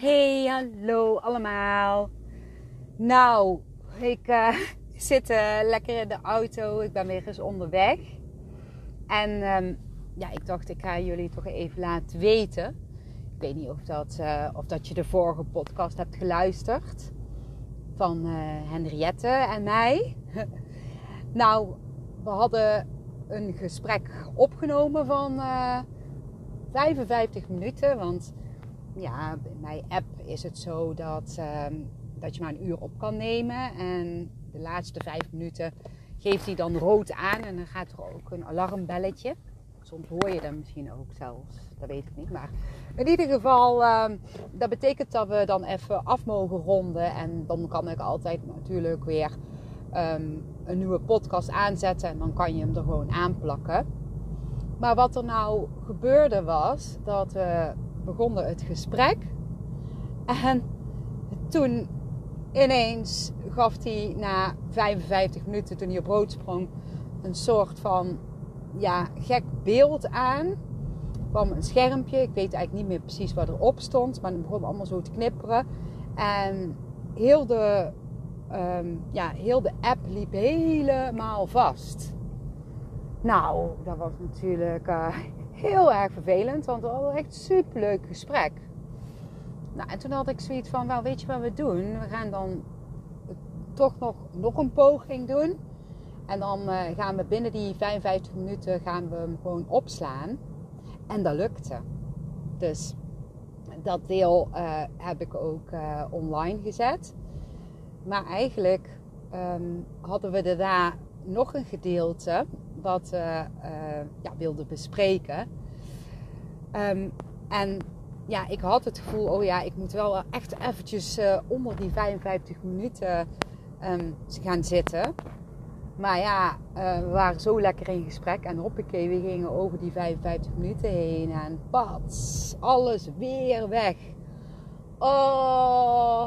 Hey, hallo allemaal. Nou, ik uh, zit uh, lekker in de auto. Ik ben weer eens onderweg. En um, ja, ik dacht, ik ga jullie toch even laten weten. Ik weet niet of dat, uh, of dat je de vorige podcast hebt geluisterd. Van Henriette en mij. nou, we hadden een gesprek opgenomen van 55 minuten. Want ja, in mijn app is het zo dat, um, dat je maar een uur op kan nemen. En de laatste vijf minuten geeft hij dan rood aan. En dan gaat er ook een alarmbelletje. Soms hoor je dat misschien ook zelfs. Dat weet ik niet. Maar in ieder geval, um, dat betekent dat we dan even af mogen ronden. En dan kan ik altijd natuurlijk weer um, een nieuwe podcast aanzetten. En dan kan je hem er gewoon aanplakken. Maar wat er nou gebeurde was dat we begonnen het gesprek. En toen ineens gaf hij na 55 minuten, toen hij op rood sprong, een soort van ja, gek beeld aan. Er kwam een schermpje, ik weet eigenlijk niet meer precies wat erop stond, maar het begon allemaal zo te knipperen. En heel de, um, ja, heel de app liep helemaal vast. Nou, dat was natuurlijk uh, heel erg vervelend, want we hadden echt een superleuk gesprek. Nou, en toen had ik zoiets van, wel weet je wat we doen? We gaan dan toch nog, nog een poging doen. En dan uh, gaan we binnen die 55 minuten gaan we hem gewoon opslaan. En dat lukte. Dus dat deel uh, heb ik ook uh, online gezet. Maar eigenlijk um, hadden we daarna nog een gedeelte wat we ja, wilden bespreken. Um, en ja, ik had het gevoel, oh ja, ik moet wel echt eventjes uh, onder die 55 minuten um, gaan zitten. Maar ja, uh, we waren zo lekker in gesprek. En hoppakee, we gingen over die 55 minuten heen. En pats, alles weer weg. Oh,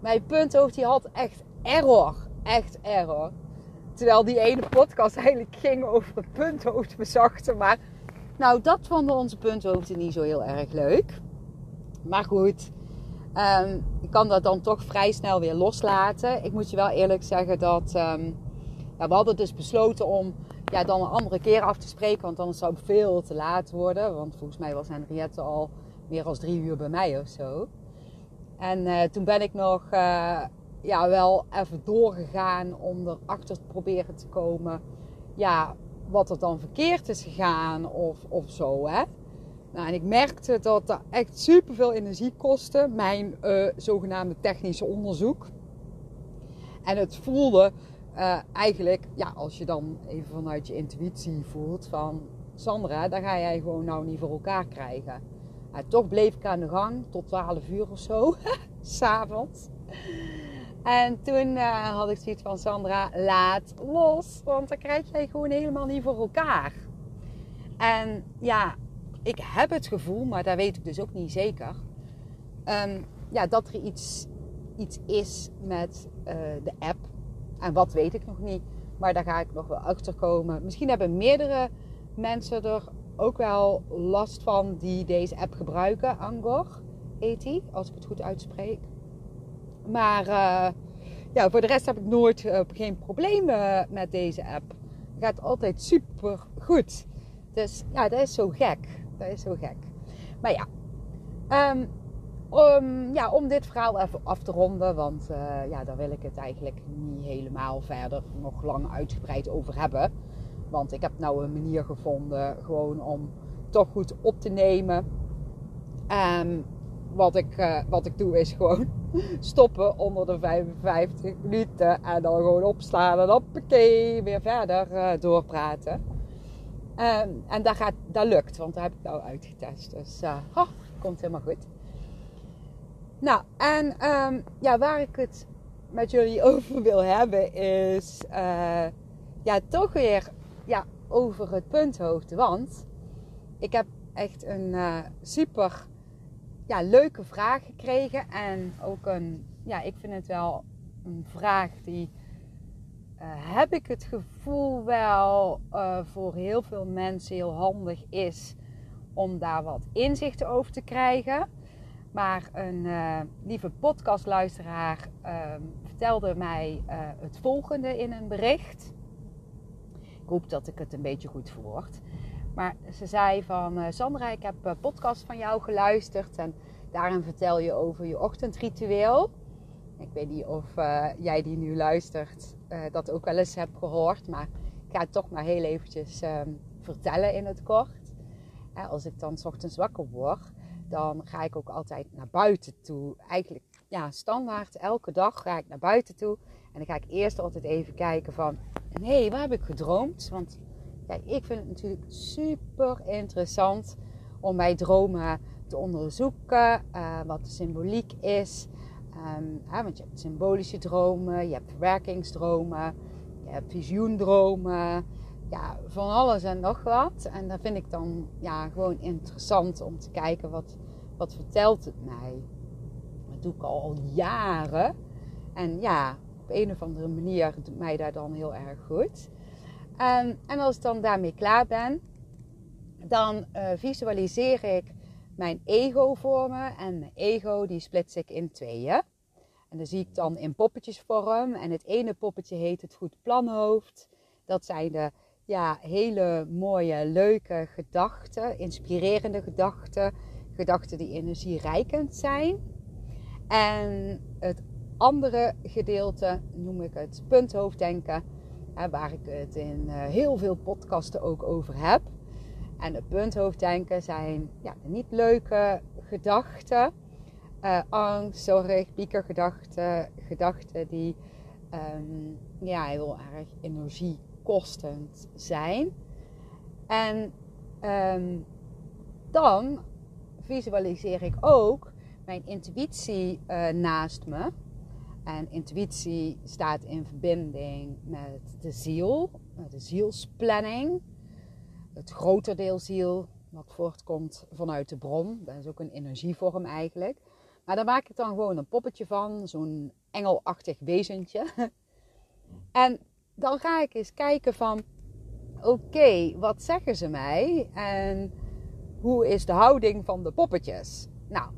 mijn punthoofd die had echt error. Echt error. Terwijl die ene podcast eigenlijk ging over het punthoofd verzachten. Maar nou, dat vonden onze punthoofden niet zo heel erg leuk. Maar goed, um, ik kan dat dan toch vrij snel weer loslaten. Ik moet je wel eerlijk zeggen dat um, ja, we hadden dus besloten om ja, dan een andere keer af te spreken. Want anders zou het veel te laat worden. Want volgens mij was Henriette al meer dan drie uur bij mij of zo. En uh, toen ben ik nog uh, ja, wel even doorgegaan om erachter te proberen te komen. Ja, wat er dan verkeerd is gegaan of, of zo. Hè? Nou, en ik merkte dat dat echt super veel energie kostte, mijn uh, zogenaamde technische onderzoek. En het voelde uh, eigenlijk, ja, als je dan even vanuit je intuïtie voelt van Sandra, dan ga jij gewoon nou niet voor elkaar krijgen. En toch bleef ik aan de gang tot 12 uur of zo, s'avonds. En toen uh, had ik zoiets van Sandra, laat los, want dan krijg jij gewoon helemaal niet voor elkaar. En ja, ik heb het gevoel, maar daar weet ik dus ook niet zeker, um, ja, dat er iets, iets is met uh, de app. En wat weet ik nog niet, maar daar ga ik nog wel achter komen. Misschien hebben meerdere mensen er ook wel last van die deze app gebruiken. Angor heet als ik het goed uitspreek. Maar uh, ja, voor de rest heb ik nooit uh, geen problemen met deze app. Het gaat altijd super goed. Dus ja, dat is zo gek. Dat is zo gek. Maar ja, om, ja, om dit verhaal even af te ronden, want uh, ja, daar wil ik het eigenlijk niet helemaal verder nog lang uitgebreid over hebben. Want ik heb nou een manier gevonden gewoon om toch goed op te nemen. Um, wat, ik, uh, wat ik doe is gewoon stoppen onder de 55 minuten en dan gewoon opslaan en hoppakee, weer verder uh, doorpraten. Um, en dat, gaat, dat lukt, want dat heb ik nou uitgetest. Dus oh, komt helemaal goed. Nou, en um, ja, waar ik het met jullie over wil hebben is ja, toch weer ja, over het punthoogte. Want ik heb echt een super ja, leuke vraag gekregen. En ook een, ja, ik vind het wel een vraag die uh, heb ik het gevoel wel uh, voor heel veel mensen heel handig is om daar wat inzichten over te krijgen. Maar een uh, lieve podcastluisteraar uh, vertelde mij het volgende in een bericht. Ik hoop dat ik het een beetje goed verwoord. Maar ze zei van uh, Sandra, ik heb een podcast van jou geluisterd en daarin vertel je over je ochtendritueel. Ik weet niet of jij die nu luistert dat ook wel eens hebt gehoord, maar ik ga het toch maar heel eventjes ehm, vertellen in het kort. als ik dan s ochtends wakker word, dan ga ik ook altijd naar buiten toe. Eigenlijk, ja, standaard elke dag ga ik naar buiten toe. En dan ga ik eerst altijd even kijken van, hé, hey, waar heb ik gedroomd? Want kijk, ik vind het natuurlijk super interessant om mijn dromen te onderzoeken. Uh, wat de symboliek is. Um, hè, want je hebt symbolische dromen, je hebt verwerkingsdromen, je hebt visioendromen ja, van alles en nog wat. En dat vind ik dan ja, gewoon interessant om te kijken wat, wat vertelt het mij. Dat doe ik al jaren. En ja, op een of andere manier doet mij daar dan heel erg goed. En, en als ik dan daarmee klaar ben, dan uh, visualiseer ik mijn ego voor me. En mijn ego die splits ik in tweeën. En dan zie ik dan in poppetjesvorm. En het ene poppetje heet het goed planhoofd. Dat zijn de ja, hele mooie, leuke gedachten, inspirerende gedachten, gedachten die energierijkend zijn. En het andere gedeelte noem ik het punthoofddenken, waar ik het in eh, heel veel podcasten ook over heb. En het punthoofddenken zijn ja, niet leuke gedachten, uh, angst, zorg, piekergedachten, gedachten die um, ja, heel erg energie kostend zijn. En ehm, dan visualiseer ik ook mijn intuïtie uh, naast me. En intuïtie staat in verbinding met de ziel, de zielsplanning. Het groter deel ziel, wat voortkomt vanuit de bron. Dat is ook een energievorm eigenlijk. Maar daar maak ik dan gewoon een poppetje van, zo'n engelachtig wezentje. En dan ga ik eens kijken van, oké, wat zeggen ze mij? En hoe is de houding van de poppetjes? Nou,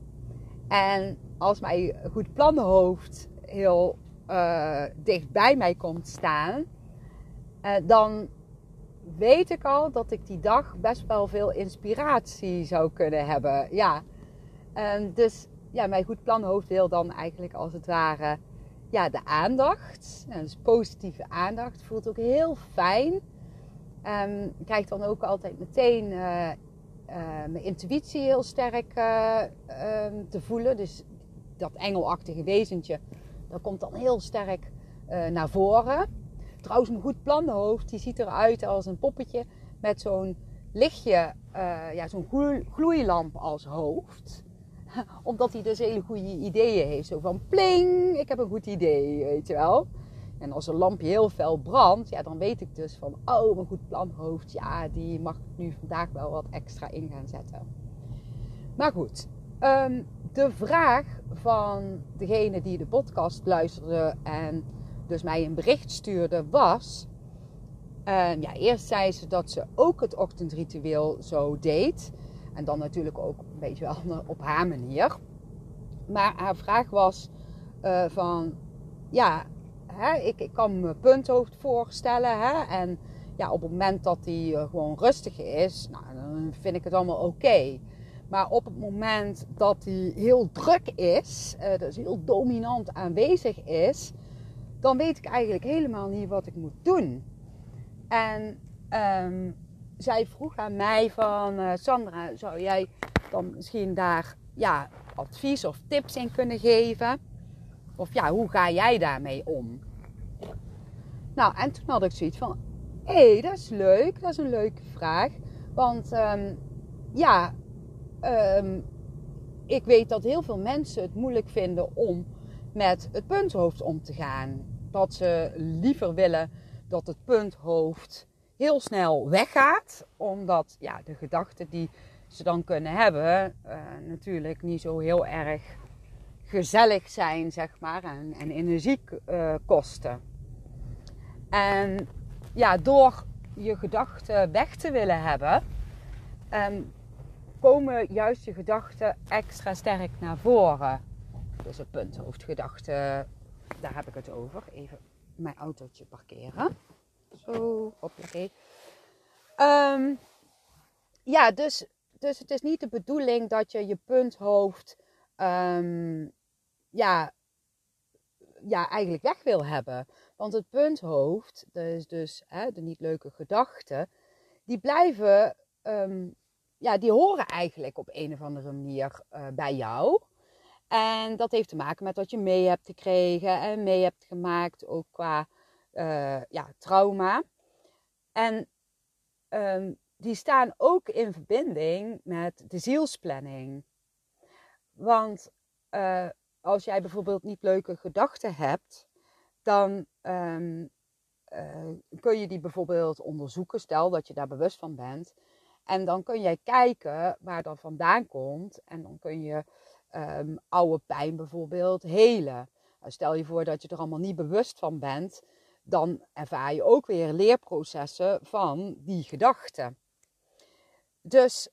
en als mijn goed plannenhoofd heel uh, dicht bij mij komt staan, uh, dan weet ik al dat ik die dag best wel veel inspiratie zou kunnen hebben. Ja, dus ja, mijn goed planhoofd wil dan eigenlijk als het ware ja, de aandacht. dus positieve aandacht voelt ook heel fijn. Um, krijg dan ook altijd meteen uh, mijn intuïtie heel sterk um, te voelen. Dus dat engelachtige wezentje, dat komt dan heel sterk naar voren. Trouwens, een goed planhoofd, die ziet eruit als een poppetje met zo'n lichtje, ja, zo'n gloeilamp als hoofd. Omdat hij dus hele goede ideeën heeft. Zo van pling, ik heb een goed idee, weet je wel. En als een lampje heel fel brandt, ja, dan weet ik dus van, oh, mijn goed planhoofd, ja, die mag nu vandaag wel wat extra in gaan zetten. Maar goed, um, de vraag van degene die de podcast luisterde en dus mij een bericht stuurde was... Uh, ja, eerst zei ze dat ze ook het ochtendritueel zo deed. En dan natuurlijk ook een beetje wel op haar manier. Maar haar vraag was uh, van, ja, hè, ik, ik kan me punthoofd voorstellen. Hè, en ja, op het moment dat hij uh, gewoon rustig is, nou, dan vind ik het allemaal oké. Maar op het moment dat hij heel druk is, uh, dus heel dominant aanwezig is, dan weet ik eigenlijk helemaal niet wat ik moet doen. En um, zij vroeg aan mij van uh, Sandra, zou jij dan misschien daar ja, advies of tips in kunnen geven? Of ja, hoe ga jij daarmee om? Nou, en toen had ik zoiets van, hé, hey, dat is leuk, dat is een leuke vraag. Want um, ja, um, ik weet dat heel veel mensen het moeilijk vinden om met het punthoofd om te gaan. Dat ze liever willen dat het punthoofd heel snel weggaat. Omdat ja, de gedachten die ze dan kunnen hebben, uh, natuurlijk niet zo heel erg gezellig zijn, zeg maar, en, en energie uh, kosten. En ja, door je gedachten weg te willen hebben, um, komen juist je gedachten extra sterk naar voren. Dus een punthoofdgedachte, daar heb ik het over. Even mijn autootje parkeren. Zo, hoppakee. Um, ja, dus, dus het is niet de bedoeling dat je je punthoofd um, ja, ja, eigenlijk weg wil hebben. Want het punthoofd, is dus hè, de niet leuke gedachten, die blijven, um, ja, die horen eigenlijk op een of andere manier uh, bij jou. En dat heeft te maken met wat je mee hebt gekregen en mee hebt gemaakt, ook qua uh, ja, trauma. En um, die staan ook in verbinding met de zielsplanning. Want uh, als jij bijvoorbeeld niet leuke gedachten hebt, dan uh, kun je die bijvoorbeeld onderzoeken. Stel dat je daar bewust van bent. En dan kun jij kijken waar dat vandaan komt. En dan kun je um, oude pijn bijvoorbeeld helen. Nou, stel je voor dat je er allemaal niet bewust van bent. Dan ervaar je ook weer leerprocessen van die gedachten. Dus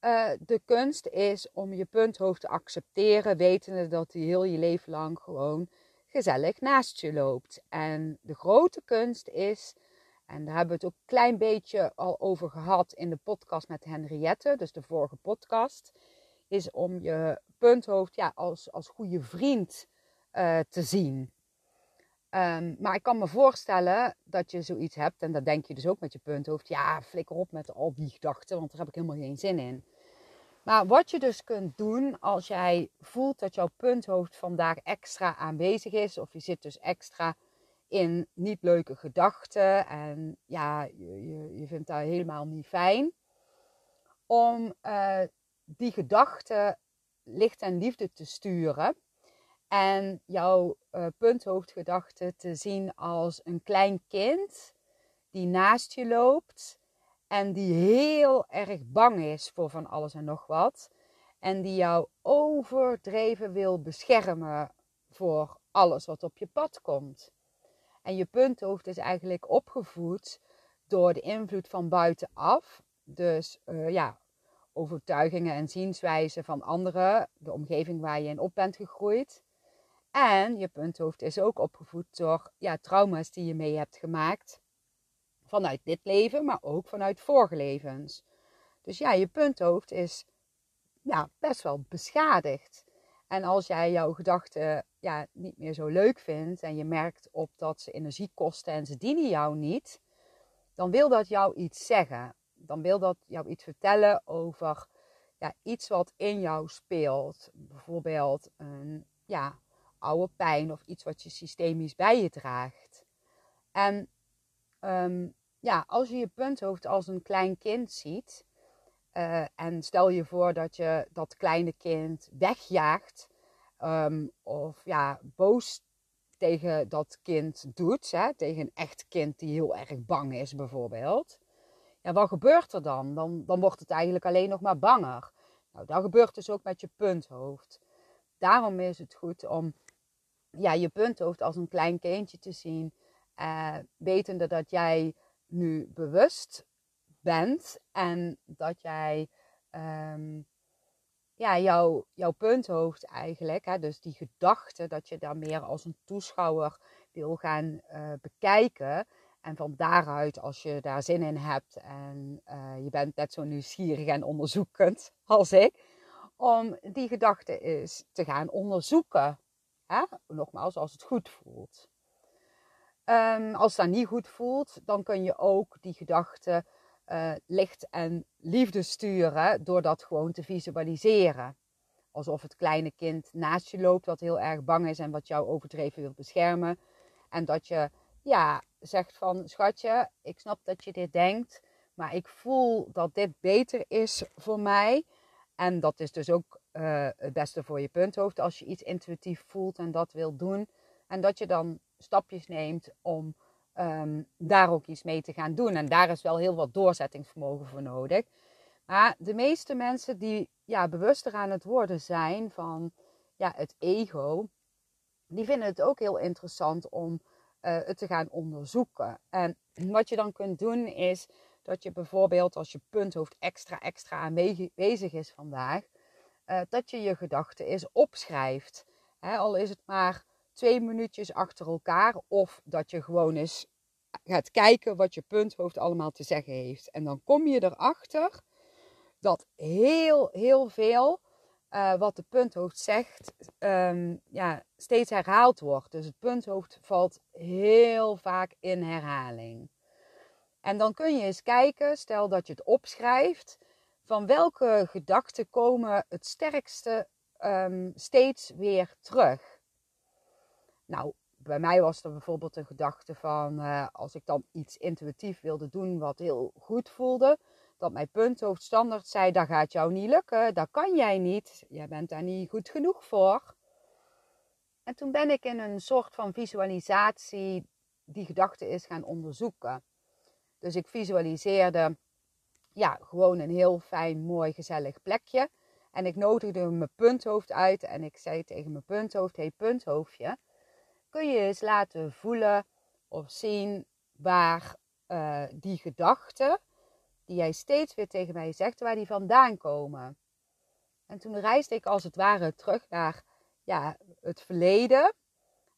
uh, de kunst is om je punthoofd te accepteren, wetende dat hij heel je leven lang gewoon gezellig naast je loopt. En de grote kunst is, en daar hebben we het ook een klein beetje al over gehad in de podcast met Henriette, dus de vorige podcast, is om je punthoofd ja, als, als goede vriend uh, te zien. Um, maar ik kan me voorstellen dat je zoiets hebt, en dat denk je dus ook met je punthoofd. Ja, flikker op met al die gedachten, want daar heb ik helemaal geen zin in. Maar wat je dus kunt doen als jij voelt dat jouw punthoofd vandaag extra aanwezig is, of je zit dus extra in niet leuke gedachten en ja, je, je, je vindt dat helemaal niet fijn, om uh, die gedachten licht en liefde te sturen en jouw uh, punthoofdgedachte te zien als een klein kind die naast je loopt en die heel erg bang is voor van alles en nog wat. En die jou overdreven wil beschermen voor alles wat op je pad komt. En je punthoofd is eigenlijk opgevoed door de invloed van buitenaf. Dus uh, ja, overtuigingen en zienswijzen van anderen, de omgeving waar je in op bent gegroeid. En je punthoofd is ook opgevoed door ja, trauma's die je mee hebt gemaakt. Vanuit dit leven, maar ook vanuit vorige levens. Dus ja, je punthoofd is ja, best wel beschadigd. En als jij jouw gedachten ja, niet meer zo leuk vindt en je merkt op dat ze energie kosten en ze dienen jou niet, dan wil dat jou iets zeggen. Dan wil dat jou iets vertellen over ja, iets wat in jou speelt. Bijvoorbeeld een ja, oude pijn of iets wat je systemisch bij je draagt. En um, ja, als je je punthoofd als een klein kind ziet, uh, en stel je voor dat je dat kleine kind wegjaagt, um, of ja, boos tegen dat kind doet, hè, tegen een echt kind die heel erg bang is bijvoorbeeld. Ja, wat gebeurt er dan? dan? Dan wordt het eigenlijk alleen nog maar banger. Nou, dat gebeurt dus ook met je punthoofd. Daarom is het goed om ja, je punthoofd als een klein kindje te zien. Uh, wetende dat jij nu bewust bent en dat jij um, ja, jouw, jouw punthoofd eigenlijk, hè, dus die gedachte dat je daar meer als een toeschouwer wil gaan uh, bekijken. En van daaruit, als je daar zin in hebt en uh, je bent net zo nieuwsgierig en onderzoekend als ik, om die gedachte eens te gaan onderzoeken. Hè? Nogmaals, als het goed voelt. Um, als dat niet goed voelt, dan kun je ook die gedachte uh, licht en liefde sturen door dat gewoon te visualiseren. Alsof het kleine kind naast je loopt, wat heel erg bang is en wat jou overdreven wil beschermen. En dat je ja, zegt van schatje, ik snap dat je dit denkt, maar ik voel dat dit beter is voor mij. En dat is dus ook uh, het beste voor je punthoofd als je iets intuïtief voelt en dat wil doen. En dat je dan stapjes neemt om um, daar ook iets mee te gaan doen. En daar is wel heel wat doorzettingsvermogen voor nodig. Maar de meeste mensen die ja, bewuster aan het worden zijn van ja, het ego, die vinden het ook heel interessant om uh, het te gaan onderzoeken. En wat je dan kunt doen is dat je bijvoorbeeld als je punthoofd extra extra aanwezig is vandaag, uh, dat je je gedachten eens opschrijft. al is het maar twee minuutjes achter elkaar. Of dat je gewoon eens gaat kijken wat je punthoofd allemaal te zeggen heeft. En dan kom je erachter dat heel, heel veel uh, wat de punthoofd zegt, um, ja, steeds herhaald wordt. Dus het punthoofd valt heel vaak in herhaling. En dan kun je eens kijken, stel dat je het opschrijft, van welke gedachten komen het sterkste um, steeds weer terug. Nou, bij mij was er bijvoorbeeld een gedachte van uh, als ik dan iets intuïtief wilde doen wat heel goed voelde, dat mijn punthoofd standaard zei: dat gaat jou niet lukken, dat kan jij niet, jij bent daar niet goed genoeg voor. En toen ben ik in een soort van visualisatie die gedachte is gaan onderzoeken. Dus ik visualiseerde ja, gewoon een heel fijn, mooi, gezellig plekje. En ik nodigde mijn punthoofd uit en ik zei tegen mijn punthoofd: Hey punthoofdje, kun je eens laten voelen of zien waar uh, die gedachten die jij steeds weer tegen mij zegt, waar die vandaan komen. En toen reisde ik als het ware terug naar ja, het verleden.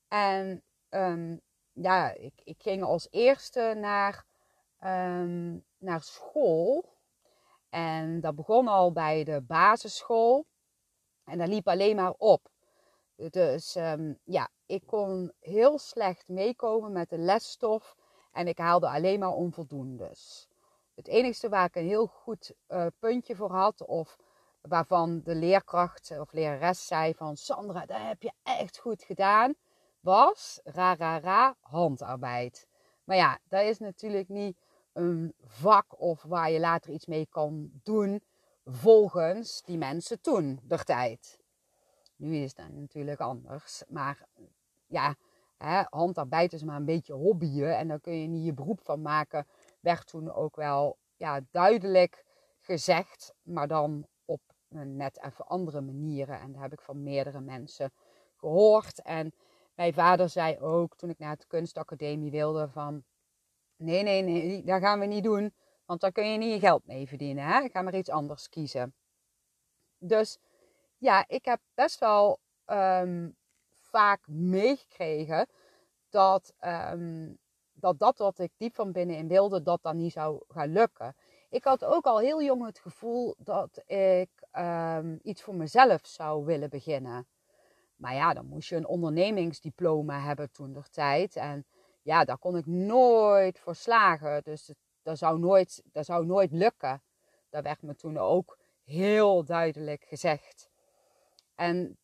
En um, ja, ik, ik ging als eerste naar um, naar school. En dat begon al bij de basisschool. En dat liep alleen maar op. Dus um, ja, ik kon heel slecht meekomen met de lesstof. En ik haalde alleen maar onvoldoendes. Het enige waar ik een heel goed uh, puntje voor had, of waarvan de leerkracht of lerares zei van Sandra, dat heb je echt goed gedaan, was ra ra ra handarbeid. Maar ja, dat is natuurlijk niet een vak of waar je later iets mee kan doen volgens die mensen toen, der tijd. Nu is dat natuurlijk anders. Maar ja, hè, handarbeid is maar een beetje hobbyen en daar kun je niet je beroep van maken. Werd toen ook wel ja, duidelijk gezegd, maar dan op net even andere manieren. En dat heb ik van meerdere mensen gehoord. En mijn vader zei ook toen ik naar de kunstacademie wilde van Nee, nee, nee, dat gaan we niet doen. Want daar kun je niet je geld mee verdienen. Hè? Ga maar iets anders kiezen. Dus ja, ik heb best wel um, vaak meegekregen dat, um, dat dat wat ik diep van binnenin wilde, dat dan niet zou gaan lukken. Ik had ook al heel jong het gevoel dat ik um, iets voor mezelf zou willen beginnen. Maar ja, dan moest je een ondernemingsdiploma hebben toen der tijd. En ja, daar kon ik nooit voor slagen. Dus dat zou nooit, dat zou nooit lukken. Dat werd me toen ook heel duidelijk gezegd. En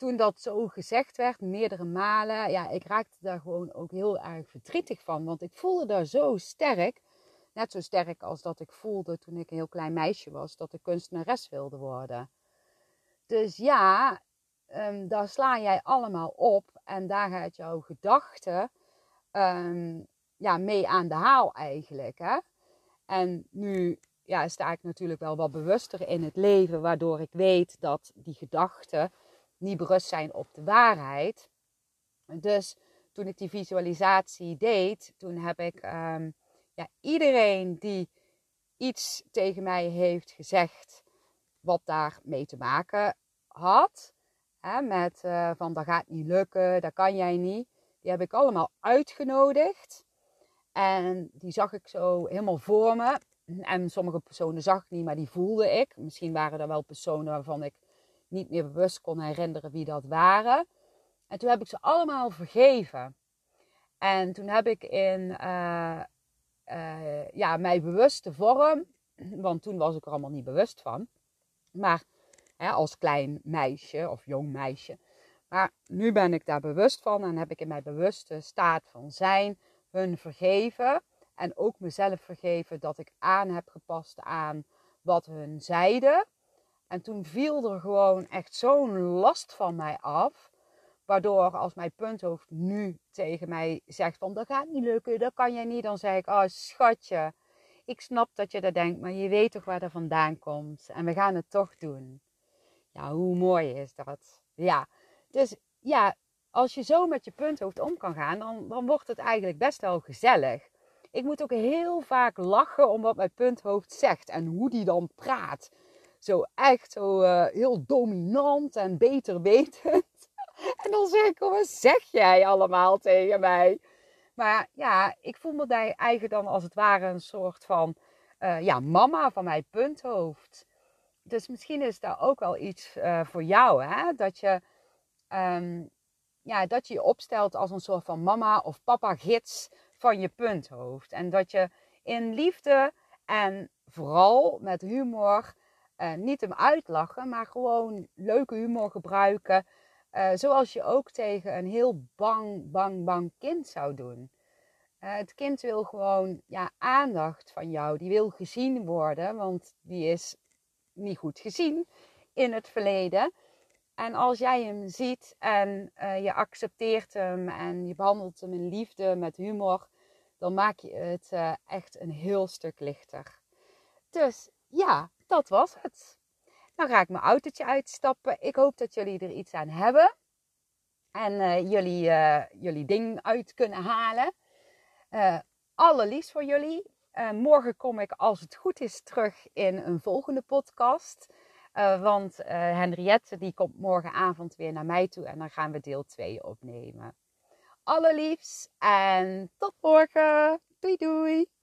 toen dat zo gezegd werd, meerdere malen, ja, ik raakte daar gewoon ook heel erg verdrietig van. Want ik voelde daar zo sterk, net zo sterk als dat ik voelde toen ik een heel klein meisje was, dat ik kunstenares wilde worden. Dus ja, um, daar sla jij allemaal op en daar gaat jouw gedachte um, ja, mee aan de haal eigenlijk. Hè? En nu ja, sta ik natuurlijk wel wat bewuster in het leven, waardoor ik weet dat die gedachten niet berust zijn op de waarheid. Dus toen ik die visualisatie deed, toen heb ik um, ja, iedereen die iets tegen mij heeft gezegd wat daarmee te maken had, hè, met uh, van dat gaat niet lukken, dat kan jij niet. Die heb ik allemaal uitgenodigd. En die zag ik zo helemaal voor me. En sommige personen zag ik niet, maar die voelde ik. Misschien waren er wel personen waarvan ik niet meer bewust kon herinneren wie dat waren. En toen heb ik ze allemaal vergeven. En toen heb ik in uh, uh, ja, mijn bewuste vorm, want toen was ik er allemaal niet bewust van, maar hè, als klein meisje of jong meisje, maar nu ben ik daar bewust van en heb ik in mijn bewuste staat van zijn hun vergeven. En ook mezelf vergeven dat ik aan heb gepast aan wat hun zeiden. En toen viel er gewoon echt zo'n last van mij af. Waardoor als mijn punthoofd nu tegen mij zegt van dat gaat niet lukken, dat kan jij niet. Dan zeg ik, oh schatje, ik snap dat je dat denkt, maar je weet toch waar dat vandaan komt. En we gaan het toch doen. Ja, hoe mooi is dat? Ja, dus ja, als je zo met je punthoofd om kan gaan, dan, dan wordt het eigenlijk best wel gezellig. Ik moet ook heel vaak lachen om wat mijn punthoofd zegt en hoe die dan praat. Zo echt zo uh, heel dominant en beter wetend. En dan zeg ik, wat zeg jij allemaal tegen mij? Maar ja, ik voel me daar eigenlijk dan als het ware een soort van uh, ja, mama van mijn punthoofd. Dus misschien is daar ook wel iets uh, voor jou, hè? Dat je, um, ja, dat je je opstelt als een soort van mama of papa gids van je punthoofd. En dat je in liefde en vooral met humor, uh, niet hem uitlachen, maar gewoon leuke humor gebruiken. Uh, zoals je ook tegen een heel bang, bang, bang kind zou doen. Uh, het kind wil gewoon ja, aandacht van jou. Die wil gezien worden, want die is niet goed gezien in het verleden. En als jij hem ziet en je accepteert hem en je behandelt hem in liefde, met humor, dan maak je het echt een heel stuk lichter. Dus ja, dat was het. Dan ga ik mijn autootje uitstappen. Ik hoop dat jullie er iets aan hebben. En uh, jullie, jullie ding uit kunnen halen. allerliefst voor jullie. morgen kom ik, als het goed is, terug in een volgende podcast. Uh, want uh, Henriette die komt morgenavond weer naar mij toe en dan gaan we deel 2 opnemen. Allerliefst en tot morgen. Doei doei.